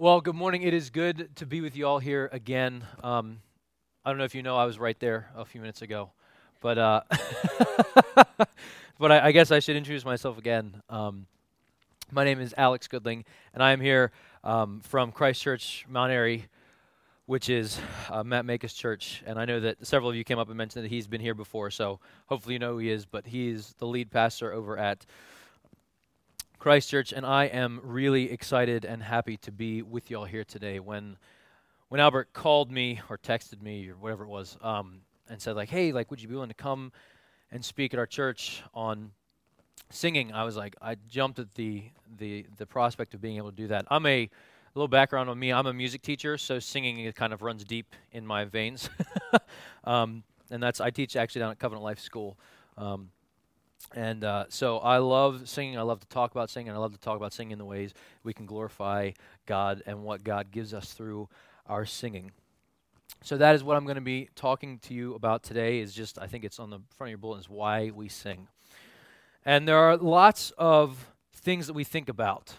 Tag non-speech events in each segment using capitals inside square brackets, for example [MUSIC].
Well, good morning. It is good to be with you all here again. Um, I don't know if you know, I was right there a few minutes ago, but uh, [LAUGHS] but I, I, guess I should introduce myself again. Um, my name is Alex Goodling, and I am here um, from Christ Church Mount Airy, which is uh, Matt Makis Church. And I know that several of you came up and mentioned that he's been here before, so hopefully you know who he is. But he's the lead pastor over at Christ Church, and I am really excited and happy to be with you all here today. When when Albert called me or texted me or whatever it was, um, and said like, "Hey, like, would you be willing to come and speak at our church on singing?" I was like, I jumped at the the the prospect of being able to do that. I'm a, a little background on me. I'm a music teacher, so singing it kind of runs deep in my veins, [LAUGHS] um, and that's I teach actually down at Covenant Life School. Um, and uh, so I love singing. I love to talk about singing. I love to talk about singing in the ways we can glorify God and what God gives us through our singing. So that is what I'm going to be talking to you about today. Is just I think it's on the front of your bulletin is why we sing. And there are lots of things that we think about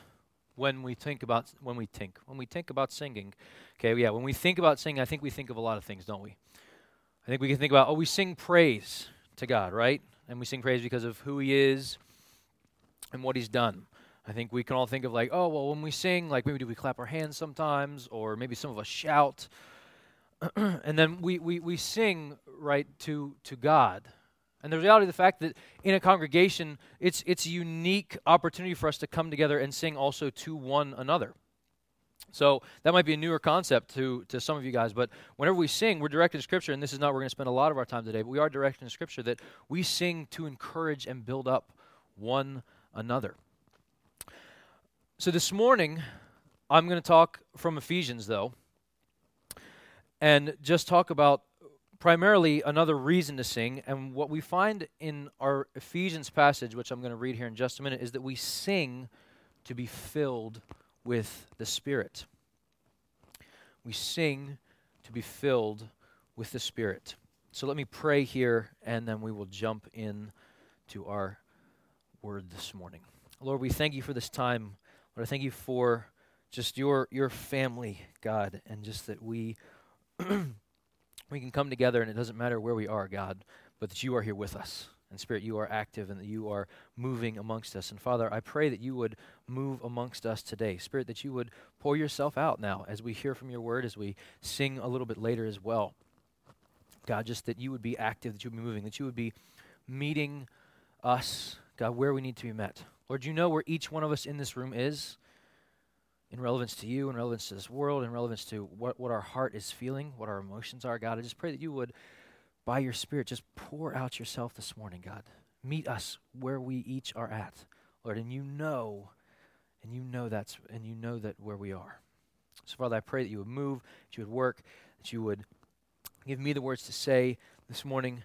when we think about when we think when we think about singing. Okay, yeah, when we think about singing, I think we think of a lot of things, don't we? I think we can think about oh, we sing praise to God, right? And we sing praise because of who He is and what He's done. I think we can all think of like, oh, well, when we sing, like maybe do we clap our hands sometimes, or maybe some of us shout, [CLEARS THROAT] and then we, we, we sing right to to God. And the reality of the fact that in a congregation, it's it's a unique opportunity for us to come together and sing also to one another. So that might be a newer concept to, to some of you guys, but whenever we sing, we're directed in Scripture, and this is not where we're going to spend a lot of our time today, but we are directed in Scripture that we sing to encourage and build up one another. So this morning, I'm going to talk from Ephesians, though, and just talk about primarily another reason to sing. And what we find in our Ephesians passage, which I'm going to read here in just a minute, is that we sing to be filled with the Spirit. We sing to be filled with the Spirit. So let me pray here, and then we will jump in to our word this morning. Lord, we thank you for this time. Lord, I thank you for just your your family, God, and just that we [CLEARS THROAT] we can come together, and it doesn't matter where we are, God, but that you are here with us. And Spirit, you are active and that you are moving amongst us. And Father, I pray that you would move amongst us today. Spirit, that you would pour yourself out now as we hear from your word, as we sing a little bit later as well. God, just that you would be active, that you would be moving, that you would be meeting us, God, where we need to be met. Lord, you know where each one of us in this room is in relevance to you, in relevance to this world, in relevance to what, what our heart is feeling, what our emotions are, God. I just pray that you would by your Spirit, just pour out yourself this morning, God. Meet us where we each are at, Lord, and you know, and you know that's, and you know that where we are. So, Father, I pray that you would move, that you would work, that you would give me the words to say this morning,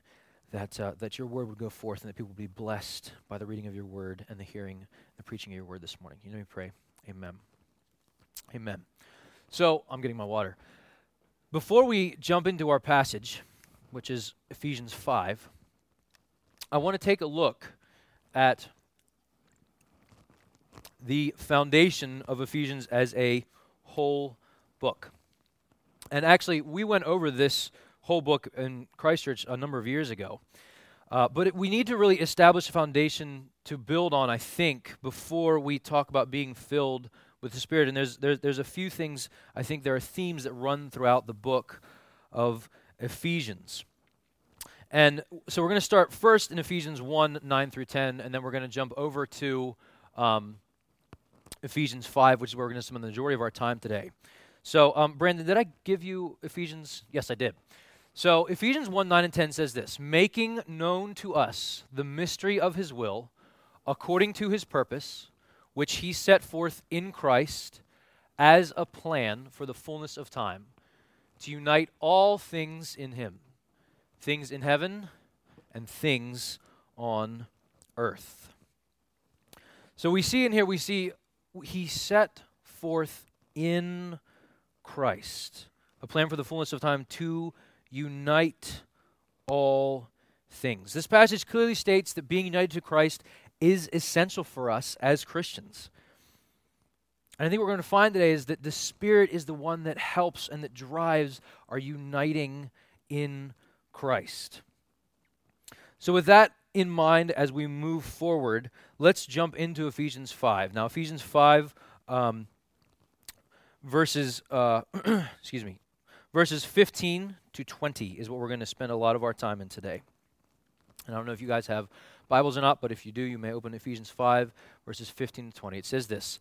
that, uh, that your word would go forth, and that people would be blessed by the reading of your word and the hearing, the preaching of your word this morning. You know me pray. Amen. Amen. So, I'm getting my water. Before we jump into our passage, which is Ephesians 5, I want to take a look at the foundation of Ephesians as a whole book. And actually, we went over this whole book in Christ Church a number of years ago. Uh, but it, we need to really establish a foundation to build on, I think, before we talk about being filled with the Spirit. And there's, there's, there's a few things, I think there are themes that run throughout the book of Ephesians. And so we're going to start first in Ephesians 1 9 through 10, and then we're going to jump over to um, Ephesians 5, which is where we're going to spend the majority of our time today. So, um, Brandon, did I give you Ephesians? Yes, I did. So, Ephesians 1 9 and 10 says this Making known to us the mystery of his will, according to his purpose, which he set forth in Christ as a plan for the fullness of time to unite all things in him, things in heaven and things on earth. So we see in here, we see he set forth in Christ a plan for the fullness of time to unite all things. This passage clearly states that being united to Christ is essential for us as Christians. And I think we're going to find today is that the Spirit is the one that helps and that drives our uniting in Christ. So, with that in mind, as we move forward, let's jump into Ephesians 5. Now, Ephesians 5, um, verses, uh, [CLEARS THROAT] excuse me, verses 15 to 20 is what we're going to spend a lot of our time in today. And I don't know if you guys have Bibles or not, but if you do, you may open Ephesians 5, verses 15 to 20. It says this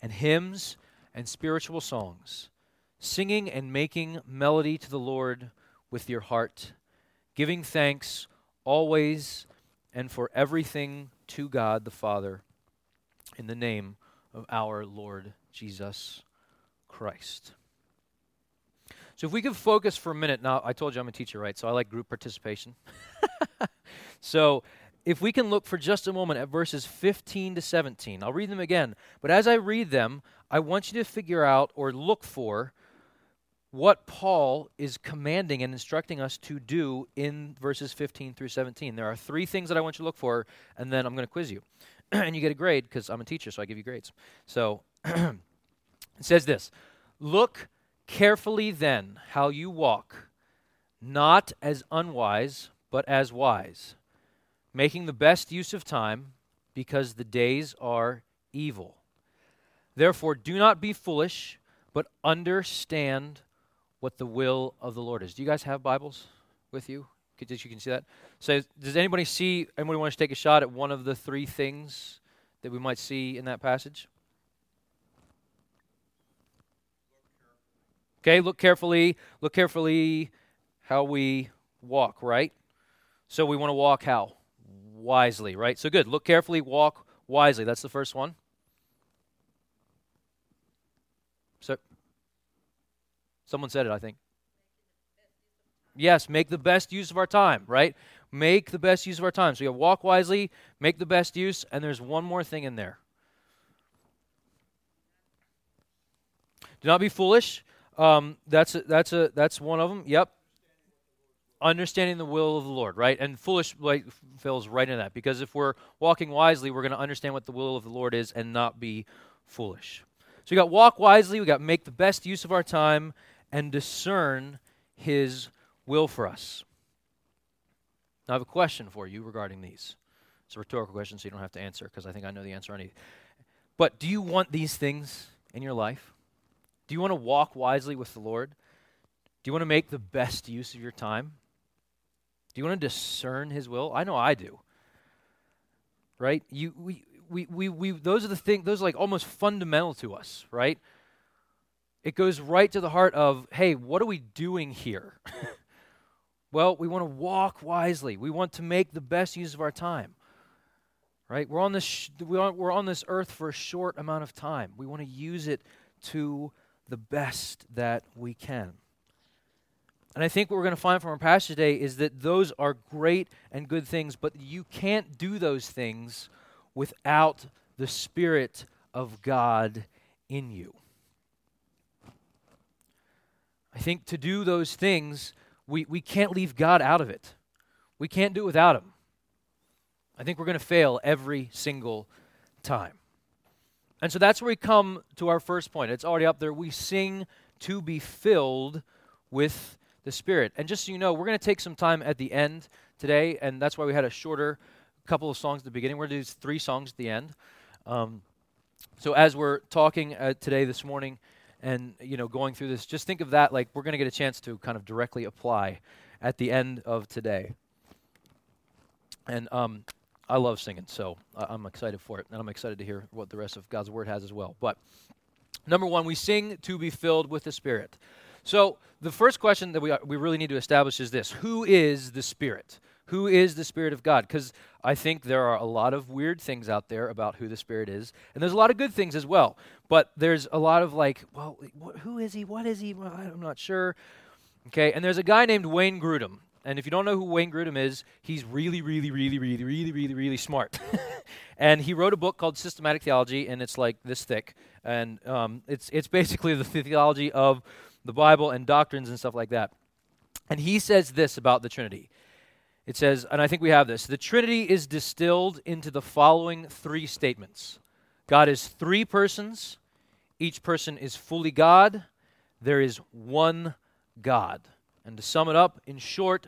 and hymns and spiritual songs, singing and making melody to the Lord with your heart, giving thanks always and for everything to God the Father in the name of our Lord Jesus Christ. So, if we could focus for a minute, now I told you I'm a teacher, right? So I like group participation. [LAUGHS] so, if we can look for just a moment at verses 15 to 17, I'll read them again. But as I read them, I want you to figure out or look for what Paul is commanding and instructing us to do in verses 15 through 17. There are three things that I want you to look for, and then I'm going to quiz you. [CLEARS THROAT] and you get a grade because I'm a teacher, so I give you grades. So [CLEARS THROAT] it says this Look carefully then how you walk, not as unwise, but as wise making the best use of time, because the days are evil. Therefore, do not be foolish, but understand what the will of the Lord is. Do you guys have Bibles with you? That you can see that. So, does anybody see? Anybody want to take a shot at one of the three things that we might see in that passage? Okay, look carefully. Look carefully how we walk. Right. So we want to walk how? Wisely, right? So good. Look carefully, walk wisely. That's the first one. So, someone said it, I think. Yes, make the best use of our time, right? Make the best use of our time. So you have walk wisely, make the best use, and there's one more thing in there. Do not be foolish. Um, that's a, that's a that's one of them. Yep understanding the will of the Lord, right? And foolish like right in that because if we're walking wisely, we're going to understand what the will of the Lord is and not be foolish. So we got walk wisely, we got make the best use of our time and discern his will for us. Now I have a question for you regarding these. It's a rhetorical question, so you don't have to answer because I think I know the answer it. But do you want these things in your life? Do you want to walk wisely with the Lord? Do you want to make the best use of your time? Do you want to discern his will? I know I do. Right? You we we we, we those are the things those are like almost fundamental to us, right? It goes right to the heart of, hey, what are we doing here? [LAUGHS] well, we want to walk wisely. We want to make the best use of our time. Right? We're on this sh- we're on this earth for a short amount of time. We want to use it to the best that we can. And I think what we're going to find from our passage today is that those are great and good things, but you can't do those things without the Spirit of God in you. I think to do those things, we, we can't leave God out of it. We can't do it without Him. I think we're going to fail every single time. And so that's where we come to our first point. It's already up there. We sing to be filled with the Spirit. And just so you know, we're going to take some time at the end today, and that's why we had a shorter couple of songs at the beginning. We're going to do three songs at the end. Um, so as we're talking uh, today, this morning, and you know, going through this, just think of that like we're going to get a chance to kind of directly apply at the end of today. And um, I love singing, so I'm excited for it, and I'm excited to hear what the rest of God's Word has as well. But number one, we sing to be filled with the Spirit. So, the first question that we, we really need to establish is this Who is the Spirit? who is the Spirit of God? Because I think there are a lot of weird things out there about who the Spirit is, and there's a lot of good things as well. But there's a lot of like, well, wh- who is he? What is he? Well, I'm not sure. Okay, and there's a guy named Wayne Grudem. And if you don't know who Wayne Grudem is, he's really, really, really, really, really, really, really smart. [LAUGHS] and he wrote a book called Systematic Theology, and it's like this thick. And um, it's, it's basically the theology of the Bible and doctrines and stuff like that. And he says this about the Trinity. It says, and I think we have this the Trinity is distilled into the following three statements God is three persons, each person is fully God, there is one God. And to sum it up, in short,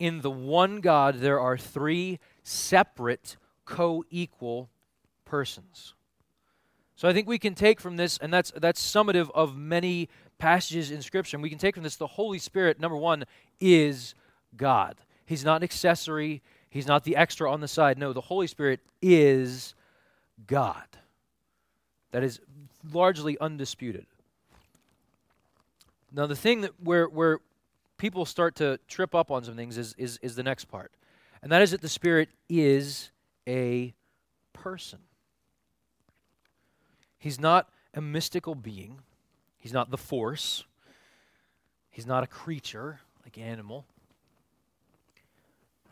in the one God, there are three separate, co equal persons. So I think we can take from this, and that's, that's summative of many passages in Scripture, and we can take from this the Holy Spirit, number one, is God. He's not an accessory. He's not the extra on the side. No, the Holy Spirit is God. That is largely undisputed. Now, the thing that where, where people start to trip up on some things is, is, is the next part. And that is that the Spirit is a person. He's not a mystical being, He's not the force, He's not a creature like an animal.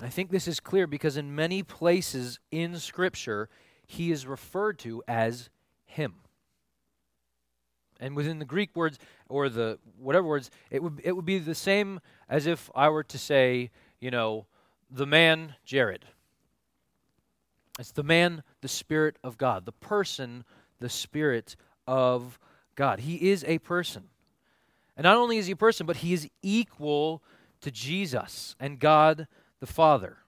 I think this is clear because in many places in Scripture, he is referred to as him. And within the Greek words or the whatever words, it would it would be the same as if I were to say, you know, the man Jared. It's the man, the Spirit of God, the person, the Spirit of God. He is a person. And not only is he a person, but he is equal to Jesus and God the Father.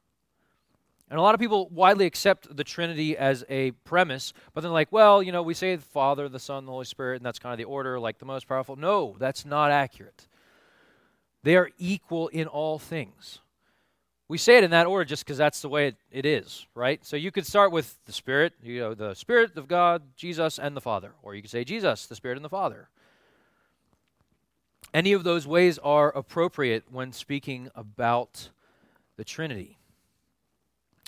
And a lot of people widely accept the Trinity as a premise, but then, like, well, you know, we say the Father, the Son, the Holy Spirit, and that's kind of the order, like the most powerful. No, that's not accurate. They are equal in all things. We say it in that order just because that's the way it, it is, right? So you could start with the Spirit, you know, the Spirit of God, Jesus, and the Father. Or you could say Jesus, the Spirit, and the Father. Any of those ways are appropriate when speaking about the Trinity.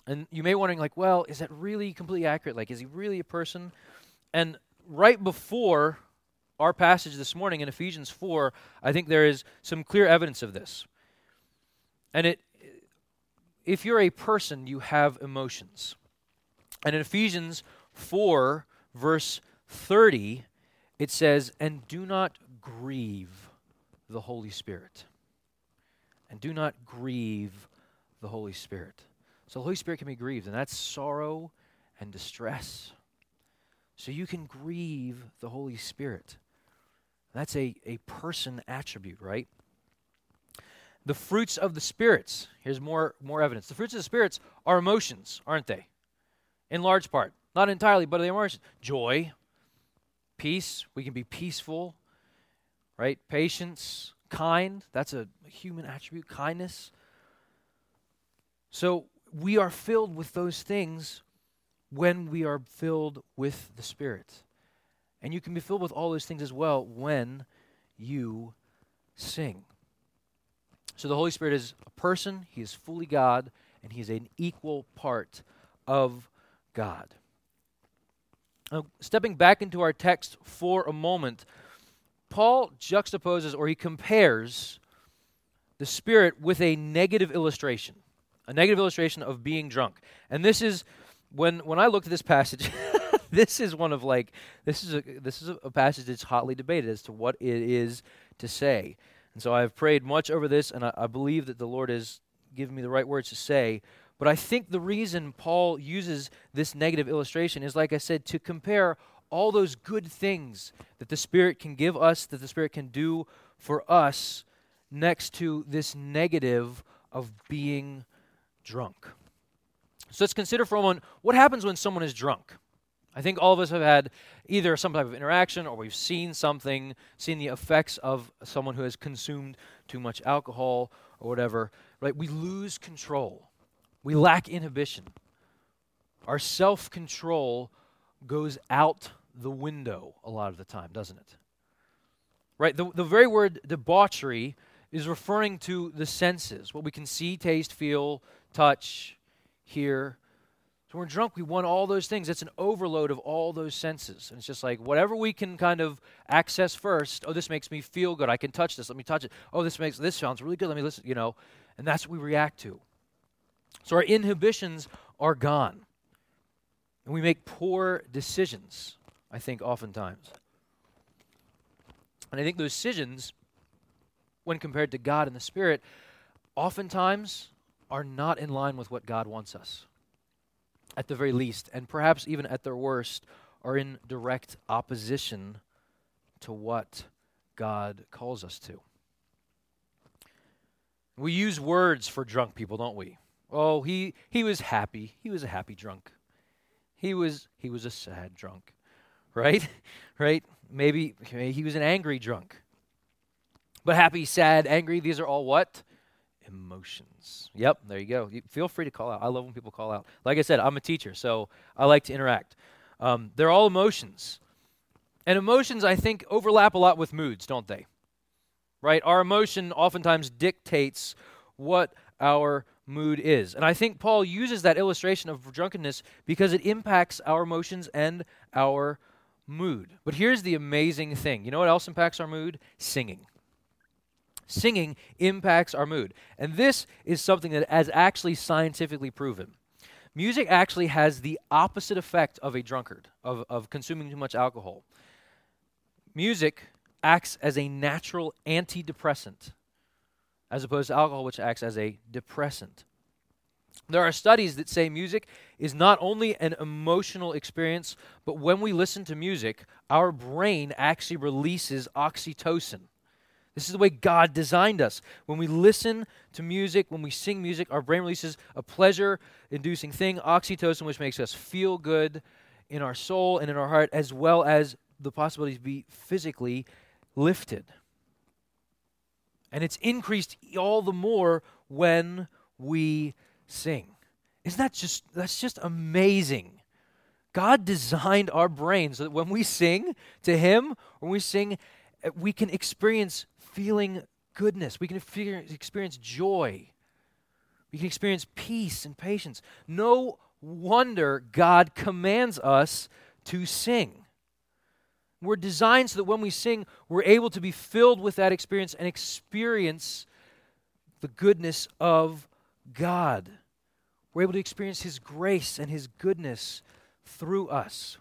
And you may be wondering, like, well, is that really completely accurate? Like, is he really a person? And right before our passage this morning in Ephesians 4, I think there is some clear evidence of this. And it if you're a person, you have emotions. And in Ephesians 4, verse 30, it says, And do not grieve the Holy Spirit. And do not grieve the Holy Spirit. So the Holy Spirit can be grieved, and that's sorrow and distress. So you can grieve the Holy Spirit. That's a, a person attribute, right? The fruits of the spirits. Here's more, more evidence. The fruits of the spirits are emotions, aren't they? In large part. Not entirely, but they are emotions. Joy, peace. We can be peaceful, right? Patience, kind. That's a human attribute. Kindness. So we are filled with those things when we are filled with the Spirit. And you can be filled with all those things as well when you sing. So the Holy Spirit is a person, He is fully God, and He is an equal part of God. Now, stepping back into our text for a moment, Paul juxtaposes or he compares the Spirit with a negative illustration a negative illustration of being drunk. And this is when when I looked at this passage, [LAUGHS] this is one of like this is a this is a passage that's hotly debated as to what it is to say. And so I've prayed much over this, and I, I believe that the Lord has given me the right words to say. But I think the reason Paul uses this negative illustration is, like I said, to compare all those good things that the Spirit can give us, that the Spirit can do for us, next to this negative of being drunk. So let's consider for a moment what happens when someone is drunk. I think all of us have had either some type of interaction or we've seen something, seen the effects of someone who has consumed too much alcohol or whatever, right? We lose control. We lack inhibition. Our self control goes out the window a lot of the time, doesn't it? Right? The, the very word debauchery is referring to the senses, what we can see, taste, feel, touch, hear. So when we're drunk, we want all those things. It's an overload of all those senses. And it's just like whatever we can kind of access first. Oh, this makes me feel good. I can touch this. Let me touch it. Oh, this makes this sounds really good. Let me listen, you know. And that's what we react to. So our inhibitions are gone. And we make poor decisions, I think, oftentimes. And I think those decisions, when compared to God and the Spirit, oftentimes are not in line with what God wants us, at the very least, and perhaps even at their worst, are in direct opposition to what God calls us to. We use words for drunk people, don't we? Oh, he, he was happy. He was a happy drunk. He was he was a sad drunk. Right? [LAUGHS] right? Maybe, maybe he was an angry drunk. But happy, sad, angry, these are all what? Emotions. Yep, there you go. You feel free to call out. I love when people call out. Like I said, I'm a teacher, so I like to interact. Um, they're all emotions. And emotions, I think, overlap a lot with moods, don't they? Right? Our emotion oftentimes dictates what our mood is. And I think Paul uses that illustration of drunkenness because it impacts our emotions and our mood. But here's the amazing thing you know what else impacts our mood? Singing. Singing impacts our mood. And this is something that is actually scientifically proven. Music actually has the opposite effect of a drunkard, of, of consuming too much alcohol. Music acts as a natural antidepressant, as opposed to alcohol, which acts as a depressant. There are studies that say music is not only an emotional experience, but when we listen to music, our brain actually releases oxytocin. This is the way God designed us. When we listen to music, when we sing music, our brain releases a pleasure inducing thing, oxytocin, which makes us feel good in our soul and in our heart, as well as the possibility to be physically lifted. And it's increased all the more when we sing. Isn't that just that's just amazing? God designed our brains so that when we sing to him, when we sing, eh, we can experience feeling goodness. We can experience joy. We can experience peace and patience. No wonder God commands us to sing. We're designed so that when we sing, we're able to be filled with that experience and experience the goodness of God. We're able to experience His grace and His goodness through us.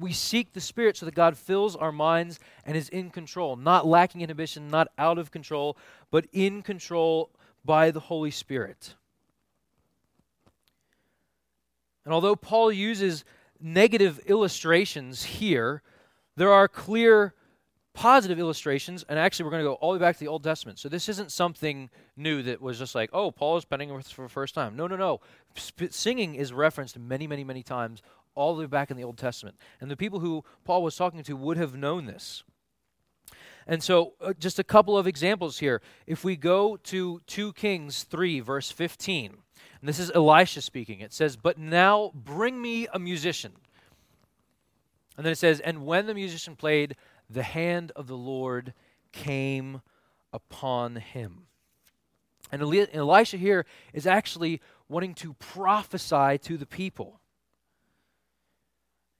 We seek the Spirit so that God fills our minds and is in control, not lacking inhibition, not out of control, but in control by the Holy Spirit. And although Paul uses negative illustrations here, there are clear positive illustrations, and actually, we're going to go all the way back to the Old Testament. So this isn't something new that was just like, oh, Paul is penning for the first time. No, no, no. Sp- singing is referenced many, many, many times all the way back in the Old Testament. And the people who Paul was talking to would have known this. And so, uh, just a couple of examples here. If we go to 2 Kings 3, verse 15, and this is Elisha speaking, it says, But now bring me a musician. And then it says, And when the musician played, the hand of the Lord came upon him. And Elisha here is actually wanting to prophesy to the people.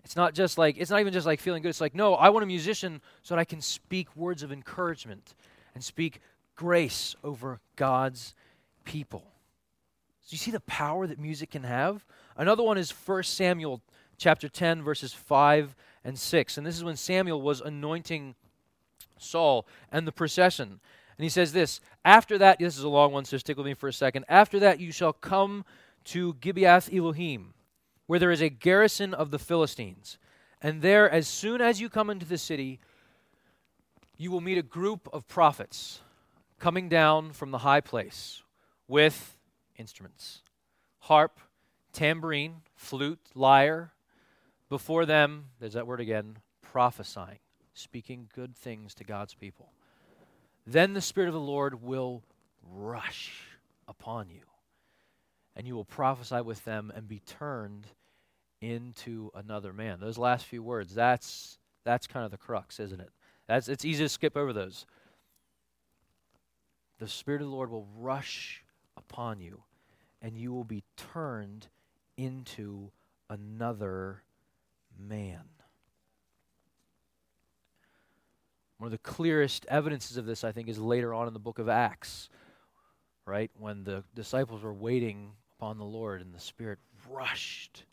It's not just like, it's not even just like feeling good. It's like, no, I want a musician so that I can speak words of encouragement and speak grace over God's people. So you see the power that music can have? Another one is 1 Samuel chapter 10, verses 5 and 6. And this is when Samuel was anointing Saul and the procession. And he says this After that, this is a long one, so stick with me for a second. After that, you shall come to Gibeath Elohim, where there is a garrison of the Philistines. And there, as soon as you come into the city, you will meet a group of prophets coming down from the high place with instruments harp, tambourine, flute, lyre, before them, there's that word again, prophesying, speaking good things to God's people. Then the Spirit of the Lord will rush upon you, and you will prophesy with them and be turned into another man. Those last few words, that's that's kind of the crux, isn't it? That's it's easy to skip over those. The Spirit of the Lord will rush upon you, and you will be turned into another man. One of the clearest evidences of this, I think, is later on in the book of Acts, right? When the disciples were waiting upon the Lord and the Spirit rushed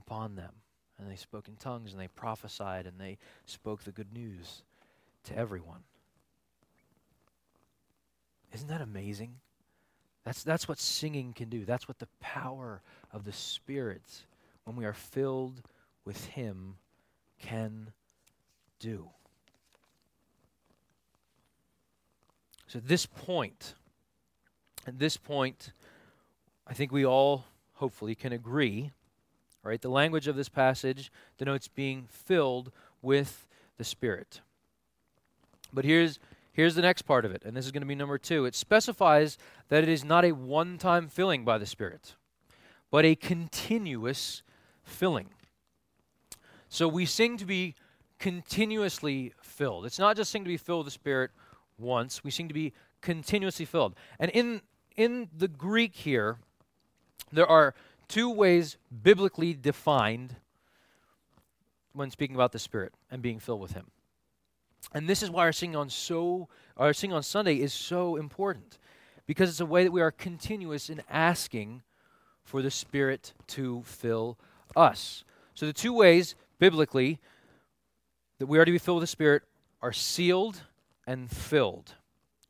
upon them. And they spoke in tongues and they prophesied and they spoke the good news to everyone. Isn't that amazing? That's, that's what singing can do. That's what the power of the Spirit, when we are filled with Him, can do. So, at this point, at this point, I think we all hopefully can agree, right? The language of this passage denotes being filled with the Spirit. But here's here's the next part of it, and this is going to be number 2. It specifies that it is not a one-time filling by the Spirit, but a continuous filling. So we sing to be continuously filled. It's not just sing to be filled with the Spirit once. We seem to be continuously filled. And in in the Greek here, there are two ways biblically defined when speaking about the Spirit and being filled with Him. And this is why our singing on so our singing on Sunday is so important. Because it's a way that we are continuous in asking for the Spirit to fill us. So the two ways biblically that we are to be filled with the Spirit are sealed and filled.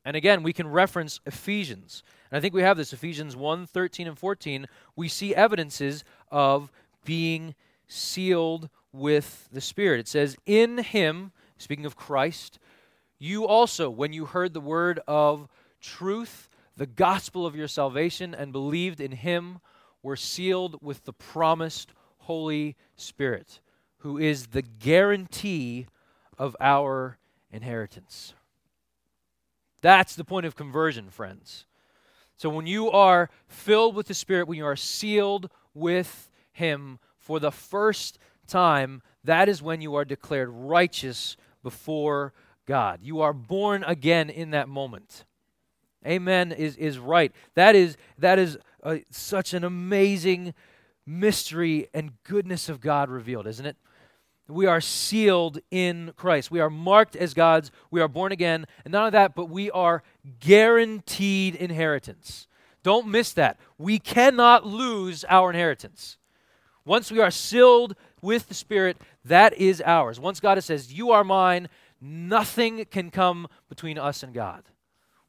And again, we can reference Ephesians. And I think we have this Ephesians 1 13 and 14. We see evidences of being sealed with the Spirit. It says, In him, speaking of Christ, you also, when you heard the word of truth, the gospel of your salvation, and believed in him, were sealed with the promised Holy Spirit, who is the guarantee of our inheritance. That's the point of conversion, friends. So when you are filled with the Spirit, when you are sealed with Him for the first time, that is when you are declared righteous before God. You are born again in that moment. Amen is, is right. That is, that is a, such an amazing mystery and goodness of God revealed, isn't it? We are sealed in Christ. We are marked as God's. We are born again. And not only that, but we are guaranteed inheritance. Don't miss that. We cannot lose our inheritance. Once we are sealed with the Spirit, that is ours. Once God says, You are mine, nothing can come between us and God.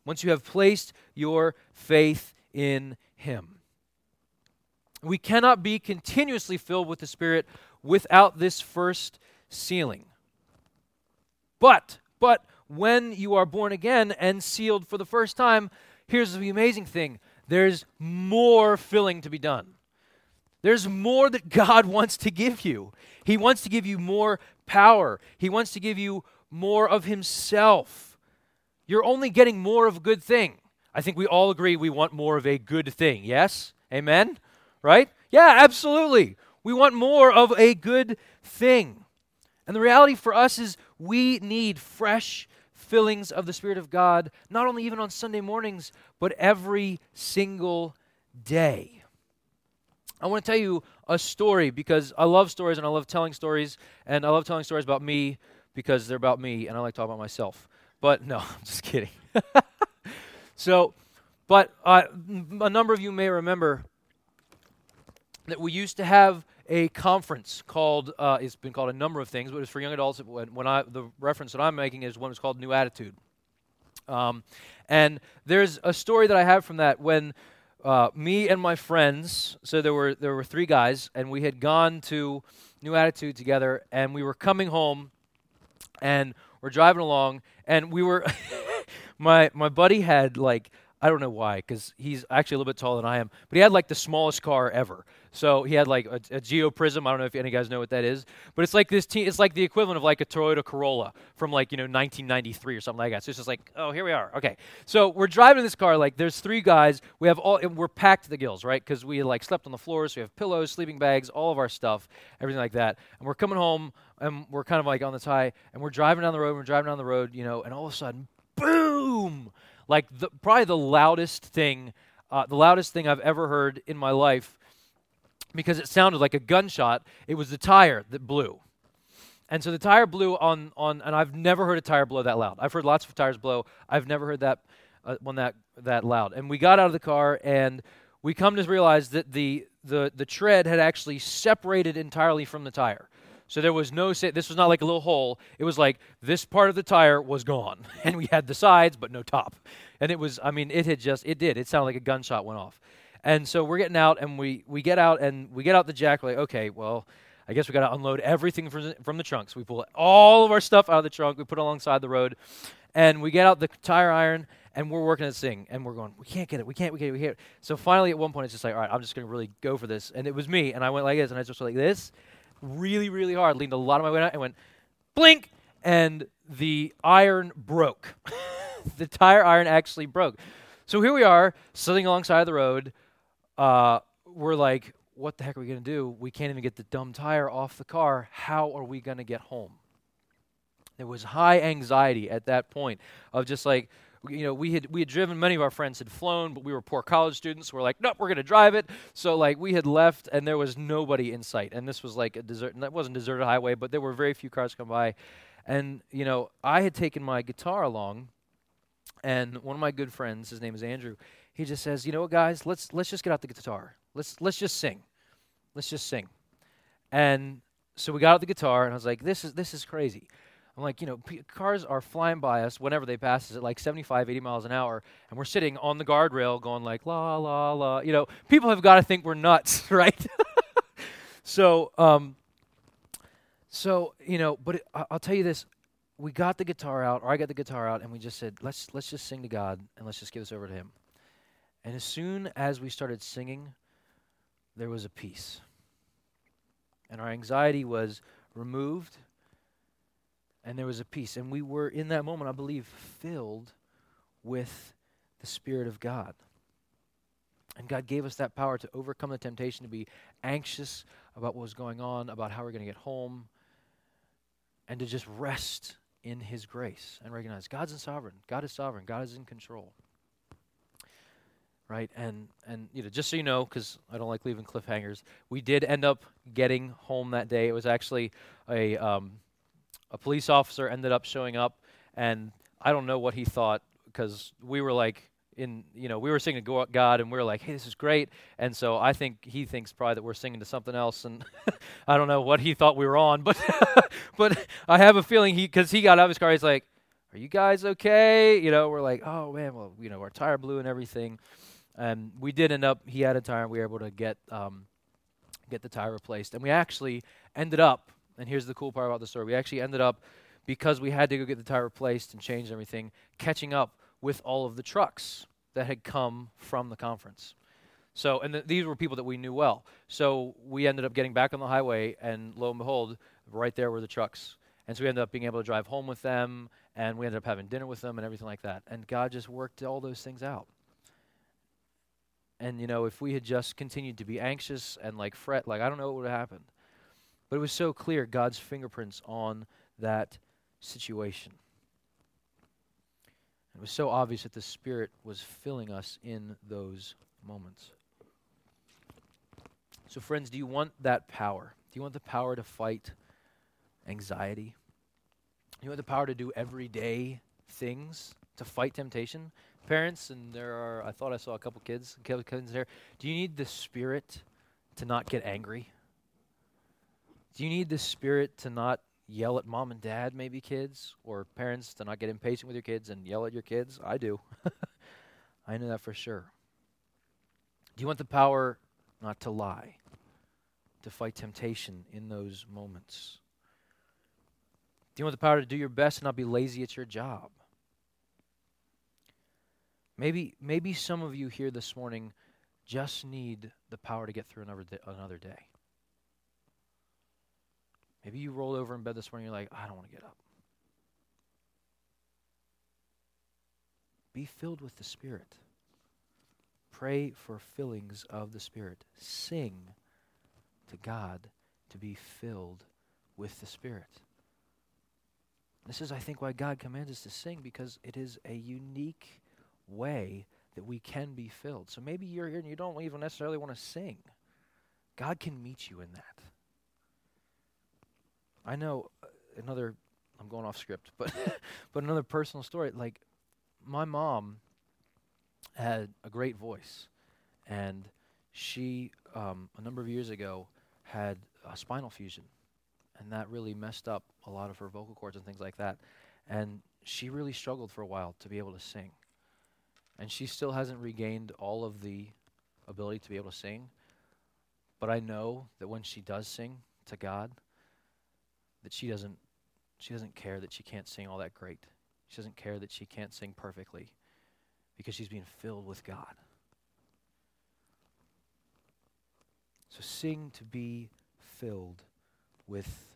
Once you have placed your faith in Him. We cannot be continuously filled with the Spirit without this first sealing. But, but when you are born again and sealed for the first time, here's the amazing thing there's more filling to be done. There's more that God [LAUGHS] wants to give you. He wants to give you more power, He wants to give you more of Himself. You're only getting more of a good thing. I think we all agree we want more of a good thing. Yes? Amen? Right? Yeah, absolutely. We want more of a good thing. And the reality for us is we need fresh fillings of the Spirit of God, not only even on Sunday mornings, but every single day. I want to tell you a story because I love stories and I love telling stories, and I love telling stories about me because they're about me and I like talking about myself. But no, [LAUGHS] I'm just kidding. [LAUGHS] so, but uh, a number of you may remember that we used to have a conference called uh, it's been called a number of things but it's for young adults. When, i the reference that i'm making is one was called new attitude. Um, and there's a story that i have from that when uh, me and my friends so there were there were three guys and we had gone to new attitude together and we were coming home and we're driving along and we were [LAUGHS] my my buddy had like I don't know why, because he's actually a little bit taller than I am. But he had like the smallest car ever. So he had like a, a Geo Prizm. I don't know if any of you guys know what that is, but it's like this. Te- it's like the equivalent of like a Toyota Corolla from like you know 1993 or something like that. So it's just like, oh, here we are. Okay, so we're driving this car. Like there's three guys. We have all. We're packed to the gills, right? Because we like slept on the floors. So we have pillows, sleeping bags, all of our stuff, everything like that. And we're coming home and we're kind of like on the tie, and we're driving down the road. We're driving down the road, you know, and all of a sudden, boom! Like the, probably the loudest thing uh, the loudest thing I've ever heard in my life because it sounded like a gunshot. It was the tire that blew. And so the tire blew on, on and I've never heard a tire blow that loud. I've heard lots of tires blow. I've never heard that uh, one that, that loud. And we got out of the car and we come to realize that the, the, the tread had actually separated entirely from the tire. So there was no, this was not like a little hole. It was like this part of the tire was gone. [LAUGHS] And we had the sides, but no top. And it was, I mean, it had just, it did. It sounded like a gunshot went off. And so we're getting out and we, we get out and we get out the jack. We're like, okay, well, I guess we got to unload everything from, from the trunks. We pull all of our stuff out of the trunk. We put it alongside the road. And we get out the tire iron and we're working at this thing and we're going, we can't get it. We can't, we can't, we can't. So finally at one point it's just like, all right, I'm just going to really go for this. And it was me. And I went like this and I just went like this really, really hard, leaned a lot of my weight out, and went blink, and the iron broke. [LAUGHS] the tire iron actually broke. So here we are, sitting alongside the road. Uh, we're like, what the heck are we going to do? We can't even get the dumb tire off the car. How are we going to get home? There was high anxiety at that point of just like, you know, we had we had driven. Many of our friends had flown, but we were poor college students. we're like, nope, we're gonna drive it. So like we had left, and there was nobody in sight. And this was like a desert. That wasn't deserted highway, but there were very few cars come by. And you know, I had taken my guitar along, and one of my good friends, his name is Andrew. He just says, you know what, guys, let's let's just get out the guitar. Let's let's just sing. Let's just sing. And so we got out the guitar, and I was like, this is this is crazy. I'm like, you know, p- cars are flying by us whenever they pass us at like 75, 80 miles an hour, and we're sitting on the guardrail going like, la, la, la. You know, people have got to think we're nuts, [LAUGHS] right? so, um, so, you know, but it, I- I'll tell you this. We got the guitar out, or I got the guitar out, and we just said, let's, let's just sing to God, and let's just give this over to Him. And as soon as we started singing, there was a peace. And our anxiety was removed and there was a peace. And we were, in that moment, I believe, filled with the Spirit of God. And God gave us that power to overcome the temptation to be anxious about what was going on, about how we're going to get home, and to just rest in His grace and recognize God's in sovereign. God is sovereign. God is in control. Right? And, and you know, just so you know, because I don't like leaving cliffhangers, we did end up getting home that day. It was actually a. Um, a police officer ended up showing up, and I don't know what he thought because we were like in you know we were singing God and we were like hey this is great. And so I think he thinks probably that we're singing to something else and [LAUGHS] I don't know what he thought we were on but [LAUGHS] but I have a feeling he because he got out of his car he's like are you guys okay? You know we're like oh man well you know our tire blew and everything. And we did end up he had a tire and we were able to get um, get the tire replaced. And we actually ended up and here's the cool part about the story. We actually ended up, because we had to go get the tire replaced and change everything, catching up with all of the trucks that had come from the conference. So, and th- these were people that we knew well. So we ended up getting back on the highway, and lo and behold, right there were the trucks. And so we ended up being able to drive home with them, and we ended up having dinner with them and everything like that. And God just worked all those things out. And, you know, if we had just continued to be anxious and like fret, like, I don't know what would have happened. But it was so clear God's fingerprints on that situation. It was so obvious that the Spirit was filling us in those moments. So, friends, do you want that power? Do you want the power to fight anxiety? Do you want the power to do everyday things to fight temptation? Parents, and there are, I thought I saw a couple kids, couple kids there. Do you need the Spirit to not get angry? Do you need the spirit to not yell at mom and dad, maybe kids, or parents to not get impatient with your kids and yell at your kids? I do. [LAUGHS] I know that for sure. Do you want the power not to lie, to fight temptation in those moments? Do you want the power to do your best and not be lazy at your job? Maybe, maybe some of you here this morning just need the power to get through another day, another day. Maybe you rolled over in bed this morning, and you're like, I don't want to get up. Be filled with the Spirit. Pray for fillings of the Spirit. Sing to God to be filled with the Spirit. This is, I think, why God commands us to sing, because it is a unique way that we can be filled. So maybe you're here and you don't even necessarily want to sing. God can meet you in that. I know uh, another I'm going off script, but [LAUGHS] but another personal story like my mom had a great voice and she um, a number of years ago had a spinal fusion and that really messed up a lot of her vocal cords and things like that and she really struggled for a while to be able to sing and she still hasn't regained all of the ability to be able to sing but I know that when she does sing to God, that she doesn't she doesn't care that she can't sing all that great. She doesn't care that she can't sing perfectly because she's being filled with God. So sing to be filled with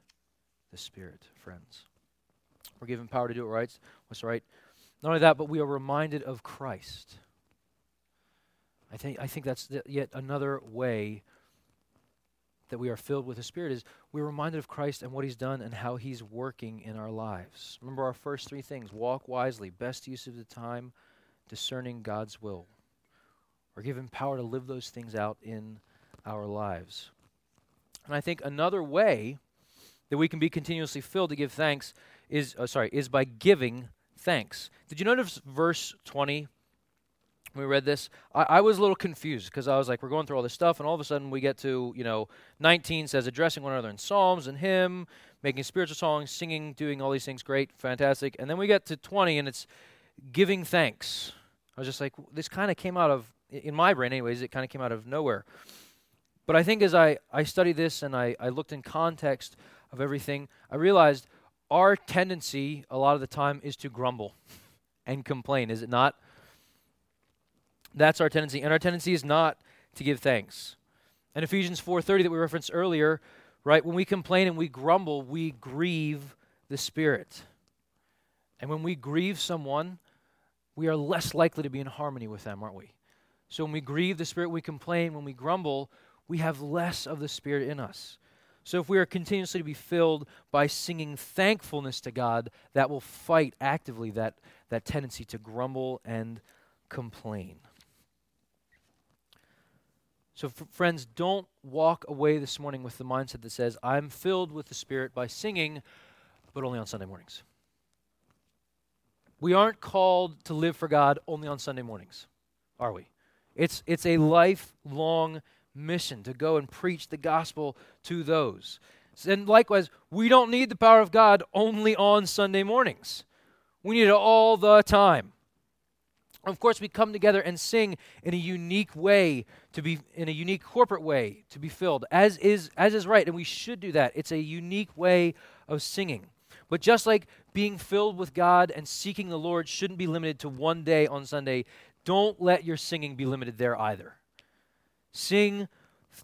the Spirit, friends. We're given power to do it right. What's right? Not only that, but we are reminded of Christ. I think I think that's the, yet another way that we are filled with the Spirit is we're reminded of Christ and what He's done and how He's working in our lives. Remember our first three things walk wisely, best use of the time, discerning God's will. We're given power to live those things out in our lives. And I think another way that we can be continuously filled to give thanks is, uh, sorry, is by giving thanks. Did you notice verse 20 we read this, I, I was a little confused because I was like, we're going through all this stuff, and all of a sudden we get to, you know, 19 says addressing one another in psalms and hymn, making spiritual songs, singing, doing all these things, great, fantastic. And then we get to 20, and it's giving thanks. I was just like, this kind of came out of, in my brain, anyways, it kind of came out of nowhere. But I think as I, I studied this and I, I looked in context of everything, I realized our tendency a lot of the time is to grumble [LAUGHS] and complain, is it not? That's our tendency. And our tendency is not to give thanks. And Ephesians 4:30 that we referenced earlier, right? When we complain and we grumble, we grieve the Spirit. And when we grieve someone, we are less likely to be in harmony with them, aren't we? So when we grieve the Spirit, we complain, when we grumble, we have less of the Spirit in us. So if we are continuously to be filled by singing thankfulness to God, that will fight actively that, that tendency to grumble and complain. So, f- friends, don't walk away this morning with the mindset that says, I'm filled with the Spirit by singing, but only on Sunday mornings. We aren't called to live for God only on Sunday mornings, are we? It's, it's a lifelong mission to go and preach the gospel to those. And likewise, we don't need the power of God only on Sunday mornings. We need it all the time. Of course, we come together and sing in a unique way to be in a unique corporate way to be filled, as is as is right, and we should do that. It's a unique way of singing. But just like being filled with God and seeking the Lord shouldn't be limited to one day on Sunday, don't let your singing be limited there either. Sing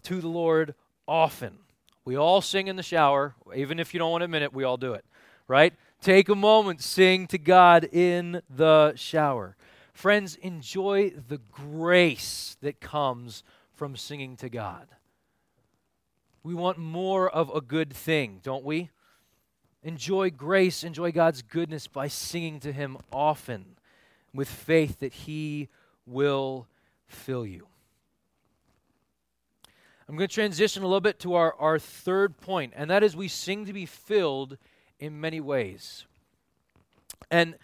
to the Lord often. We all sing in the shower, even if you don't want to admit it, we all do it, right? Take a moment, sing to God in the shower. Friends, enjoy the grace that comes from singing to God. We want more of a good thing, don't we? Enjoy grace, enjoy God's goodness by singing to Him often with faith that He will fill you. I'm going to transition a little bit to our, our third point, and that is we sing to be filled in many ways. And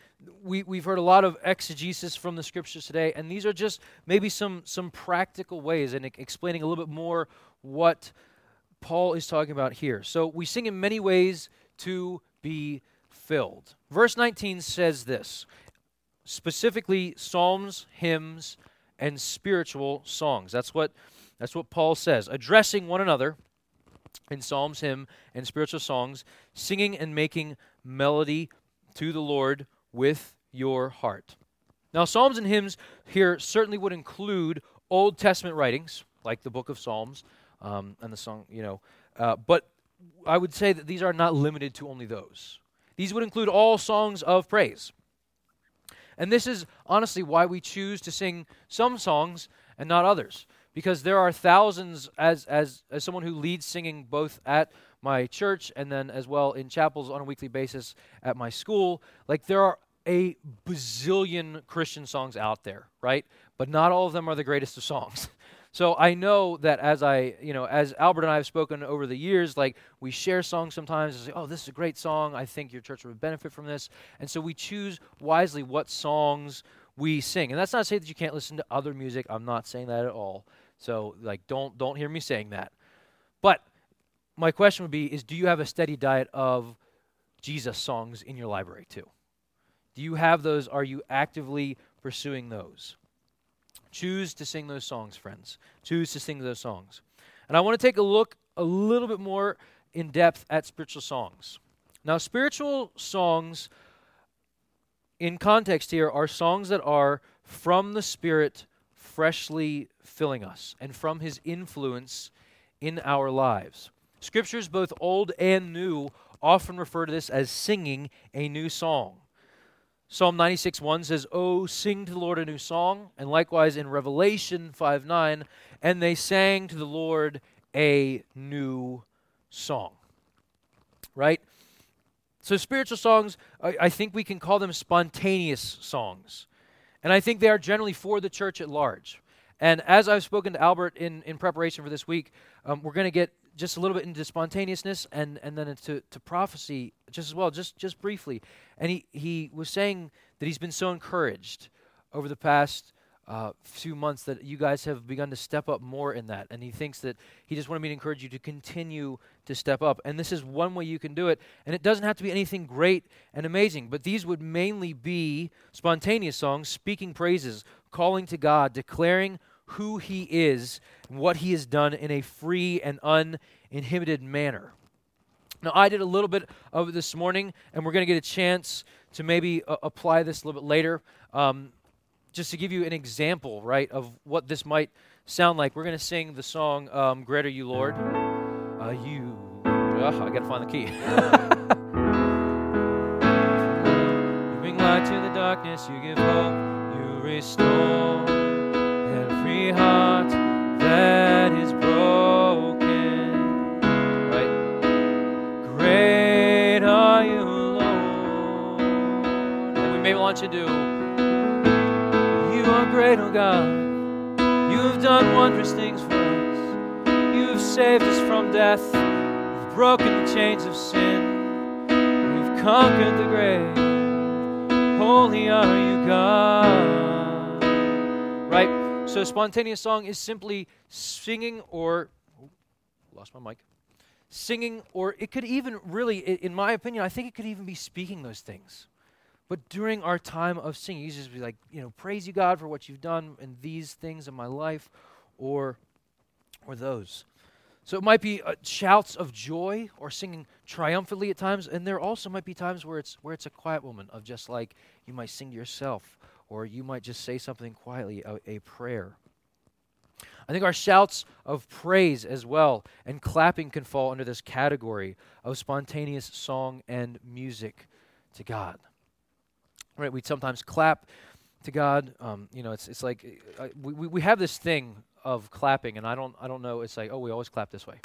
we, we've heard a lot of exegesis from the scriptures today, and these are just maybe some, some practical ways and explaining a little bit more what Paul is talking about here. So we sing in many ways to be filled. Verse 19 says this specifically psalms, hymns, and spiritual songs. That's what, that's what Paul says. Addressing one another in psalms, hymn, and spiritual songs, singing and making melody to the Lord with your heart. Now, Psalms and hymns here certainly would include Old Testament writings, like the book of Psalms um, and the song, you know, uh, but I would say that these are not limited to only those. These would include all songs of praise. And this is honestly why we choose to sing some songs and not others. Because there are thousands, as, as, as someone who leads singing both at my church and then as well in chapels on a weekly basis at my school. Like there are a bazillion Christian songs out there, right? But not all of them are the greatest of songs. [LAUGHS] So I know that as I, you know, as Albert and I have spoken over the years, like we share songs sometimes and say, oh, this is a great song. I think your church would benefit from this. And so we choose wisely what songs we sing. And that's not to say that you can't listen to other music. I'm not saying that at all. So like don't don't hear me saying that. But my question would be is do you have a steady diet of Jesus songs in your library too? Do you have those? Are you actively pursuing those? Choose to sing those songs, friends. Choose to sing those songs. And I want to take a look a little bit more in depth at spiritual songs. Now, spiritual songs, in context here, are songs that are from the Spirit freshly filling us and from His influence in our lives. Scriptures, both old and new, often refer to this as singing a new song. Psalm 96 1 says, Oh, sing to the Lord a new song. And likewise in Revelation 5 9, and they sang to the Lord a new song. Right? So, spiritual songs, I, I, think we can call them spontaneous songs. And I think they are generally for the church at large. And as I've spoken to Albert in, in preparation for this week, um, we're going to get just a little bit into spontaneousness and, and then into to prophecy just as well, just, just briefly. And he, he was saying that he's been so encouraged over the past uh, few months that you guys have begun to step up more in that. And he thinks that he just wanted me to encourage you to continue to step up. And this is one way you can do it. And it doesn't have to be anything great and amazing, but these would mainly be spontaneous songs, speaking praises, calling to God, declaring who he is and what he has done in a free and uninhibited manner. Now, I did a little bit of this morning, and we're going to get a chance to maybe uh, apply this a little bit later. Um, just to give you an example, right, of what this might sound like, we're going to sing the song um, Great Are You, Lord. Uh, you. Oh, I got to find the key. [LAUGHS] you bring light to the darkness, you give hope, you restore heart that is broken. Right? Great are you, Lord. And we may launch into You are great, oh God. You've done wondrous things for us. You've saved us from death. You've broken the chains of sin. You've conquered the grave. Holy are you, God. Right? So, spontaneous song is simply singing or, oh, lost my mic, singing, or it could even really, in my opinion, I think it could even be speaking those things. But during our time of singing, you just be like, you know, praise you, God, for what you've done in these things in my life, or, or those. So it might be uh, shouts of joy or singing triumphantly at times, and there also might be times where it's where it's a quiet moment of just like you might sing to yourself or you might just say something quietly, a, a prayer. I think our shouts of praise as well and clapping can fall under this category of spontaneous song and music to God. Right? We sometimes clap to God. Um, you know, it's it's like uh, we, we have this thing of clapping, and I don't I don't know. It's like oh, we always clap this way,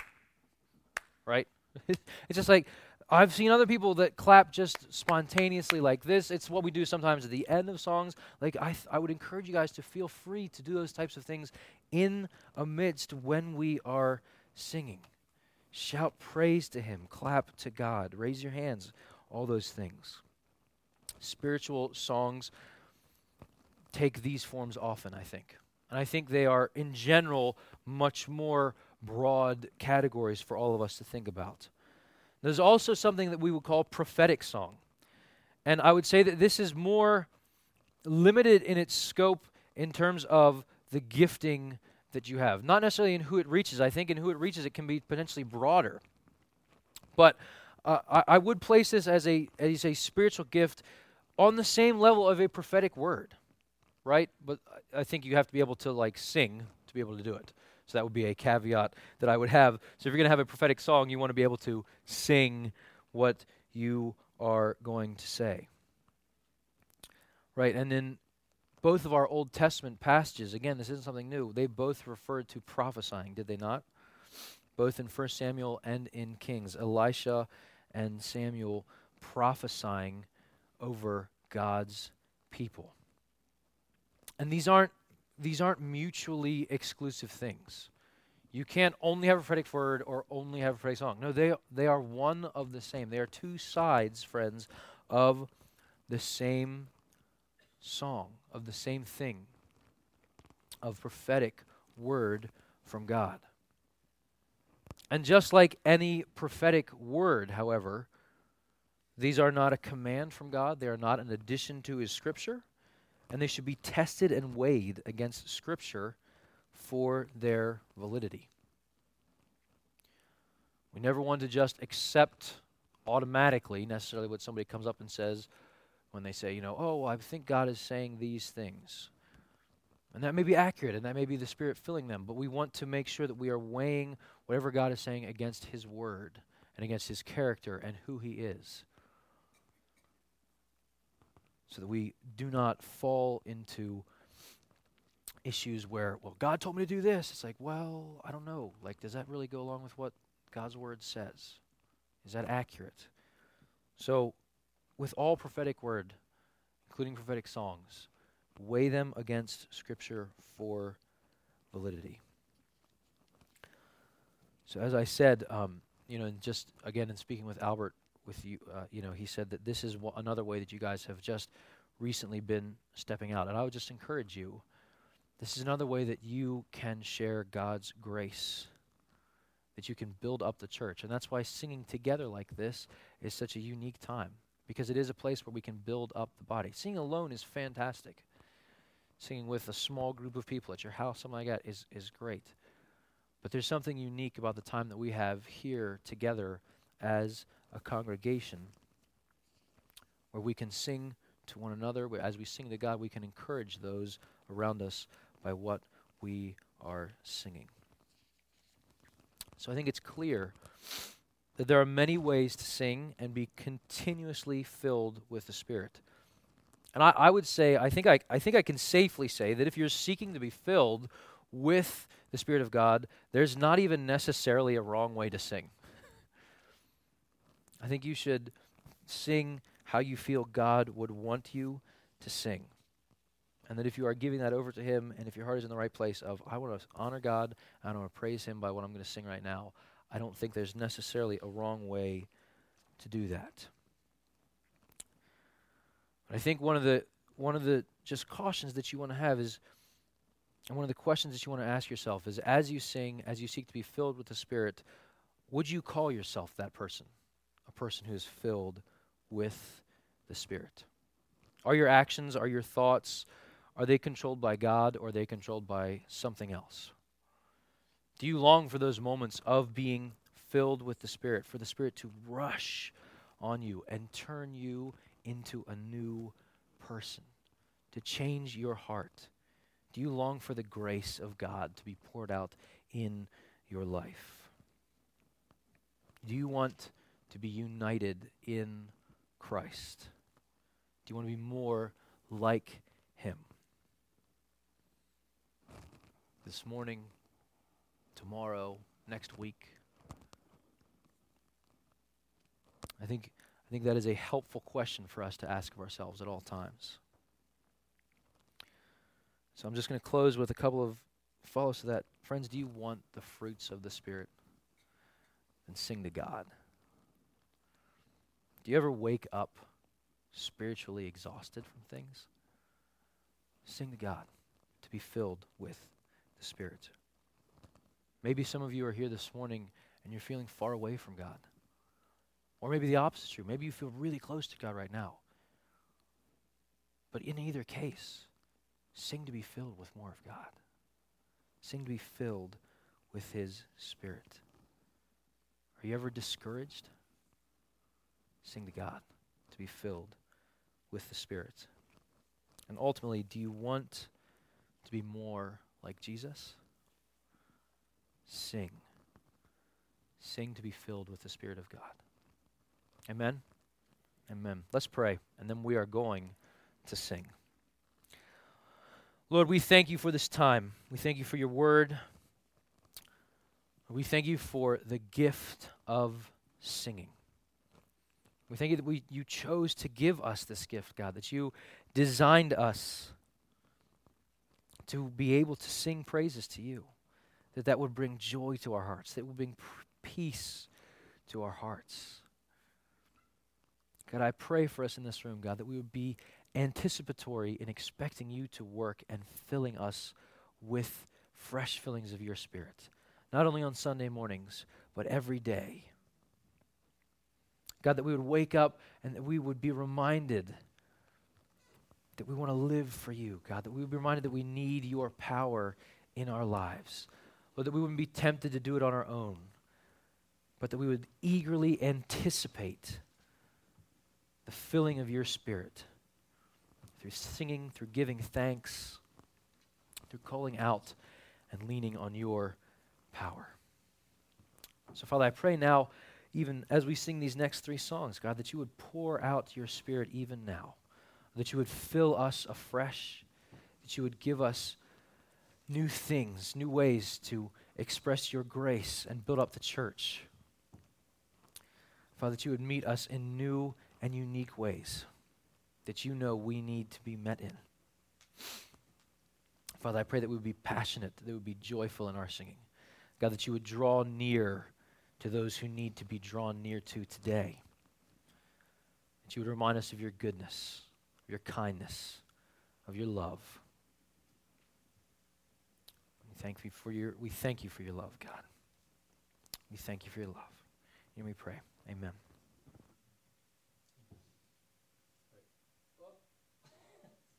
right? [LAUGHS] it's just like I've seen other people that clap just spontaneously like this. It's what we do sometimes at the end of songs. Like I, th- I would encourage you guys to feel free to do those types of things in amidst when we are singing. Shout praise to Him, clap to God, raise your hands, all those things. Spiritual songs take these forms often, I think. And I think they are, in general, much more broad categories for all of us to think about. There's also something that we would call prophetic song. And I would say that this is more limited in its scope in terms of the gifting that you have. Not necessarily in who it reaches. I think in who it reaches, it can be potentially broader. But uh, I, I, would place this as a, as a spiritual gift on the same level of a prophetic word, right? But I think you have to be able to like sing to be able to do it. So that would be a caveat that I would have. So if you're going to have a prophetic song, you want to be able to sing what you are going to say. Right? And then both of our Old Testament passages, again, this isn't something new, they both referred to prophesying, did they not? Both in 1 Samuel and in Kings. Elisha and Samuel prophesying over God's people. And these aren't these aren't mutually exclusive things. You can't only have a prophetic word or only have a prophetic song. No, they they are one of the same. They are two sides, friends, of the same song, of the same thing, of prophetic word from God. And just like any prophetic word, however, these are not a command from God, they are not an addition to His Scripture, and they should be tested and weighed against Scripture for their validity. We never want to just accept automatically necessarily what somebody comes up and says when they say, you know, oh, I think God is saying these things. And that may be accurate, and that may be the Spirit filling them, but we want to make sure that we are weighing whatever God is saying against His Word and against His character and who He is. So that we do not fall into issues where, well, God told me to do this. It's like, well, I don't know. Like, does that really go along with what God's Word says? Is that accurate? So, with all prophetic word, including prophetic songs, weigh them against Scripture for validity. So, as I said, um, you know, and just again in speaking with Albert, with you, uh, you know, he said that this is another way that you guys have just recently been stepping out, and I would just encourage you. This is another way that you can share God's grace, that you can build up the church, and that's why singing together like this is such a unique time because it is a place where we can build up the body. Singing alone is fantastic singing with a small group of people at your house, something like that, is, is great. But there's something unique about the time that we have here together as a congregation where we can sing to one another. As we sing to God, we can encourage those around us by what we are singing. So I think it's clear that there are many ways to sing and be continuously filled with the Spirit. And I, I would say, I think I, I think I can safely say that if you're seeking to be filled with the Spirit of God, there's not even necessarily a wrong way to sing. I think you should sing how you feel God would want you to sing. And that if you are giving that over to Him, and if your heart is in the right place of, I want to honor God, I want to praise Him by what I'm going to sing right now, I don't think there's necessarily a wrong way to do that. But I think one of the one of the just cautions that you want to have is and one of the questions that you want to ask yourself is as you sing, as you seek to be filled with the Spirit, would you call yourself that person? Person who is filled with the Spirit. Are your actions, are your thoughts, are they controlled by God or are they controlled by something else? Do you long for those moments of being filled with the Spirit, for the Spirit to rush on you and turn you into a new person, to change your heart? Do you long for the grace of God to be poured out in your life? Do you want to be united in Christ? Do you want to be more like Him? This morning, tomorrow, next week. I think I think that is a helpful question for us to ask of ourselves at all times. So I'm just going to close with a couple of follows to that. Friends, do you want the fruits of the Spirit? Then sing to God. Do you ever wake up spiritually exhausted from things? Sing to God to be filled with the Spirit. Maybe some of you are here this morning and you're feeling far away from God. Or maybe the opposite is true. Maybe you feel really close to God right now. But in either case, sing to be filled with more of God. Sing to be filled with His Spirit. Are you ever discouraged? Sing to God to be filled with the Spirit. And ultimately, do you want to be more like Jesus? Sing. Sing to be filled with the Spirit of God. Amen? Amen. Let's pray, and then we are going to sing. Lord, we thank you for this time. We thank you for your word. We thank you for the gift of singing. We thank you that we, you chose to give us this gift, God, that you designed us to be able to sing praises to you, that that would bring joy to our hearts, that would bring peace to our hearts. God, I pray for us in this room, God, that we would be anticipatory in expecting you to work and filling us with fresh fillings of your Spirit, not only on Sunday mornings, but every day. God, that we would wake up and that we would be reminded that we want to live for you, God, that we would be reminded that we need your power in our lives. Lord, that we wouldn't be tempted to do it on our own, but that we would eagerly anticipate the filling of your Spirit through singing, through giving thanks, through calling out and leaning on your power. So, Father, I pray now, even as we sing these next three songs, God, that you would pour out your Spirit even now, that you would fill us afresh, that you would give us new things, new ways to express your grace and build up the church. Father, that you would meet us in new and unique ways that you know we need to be met in. Father, I pray that we would be passionate, that we would be joyful in our singing. God, that you would draw near to those who need to be drawn near to today. That you would remind us of your goodness, of your kindness, of your love. We thank you for your, we thank you for your love, God. We thank you for your love. And we pray. Amen.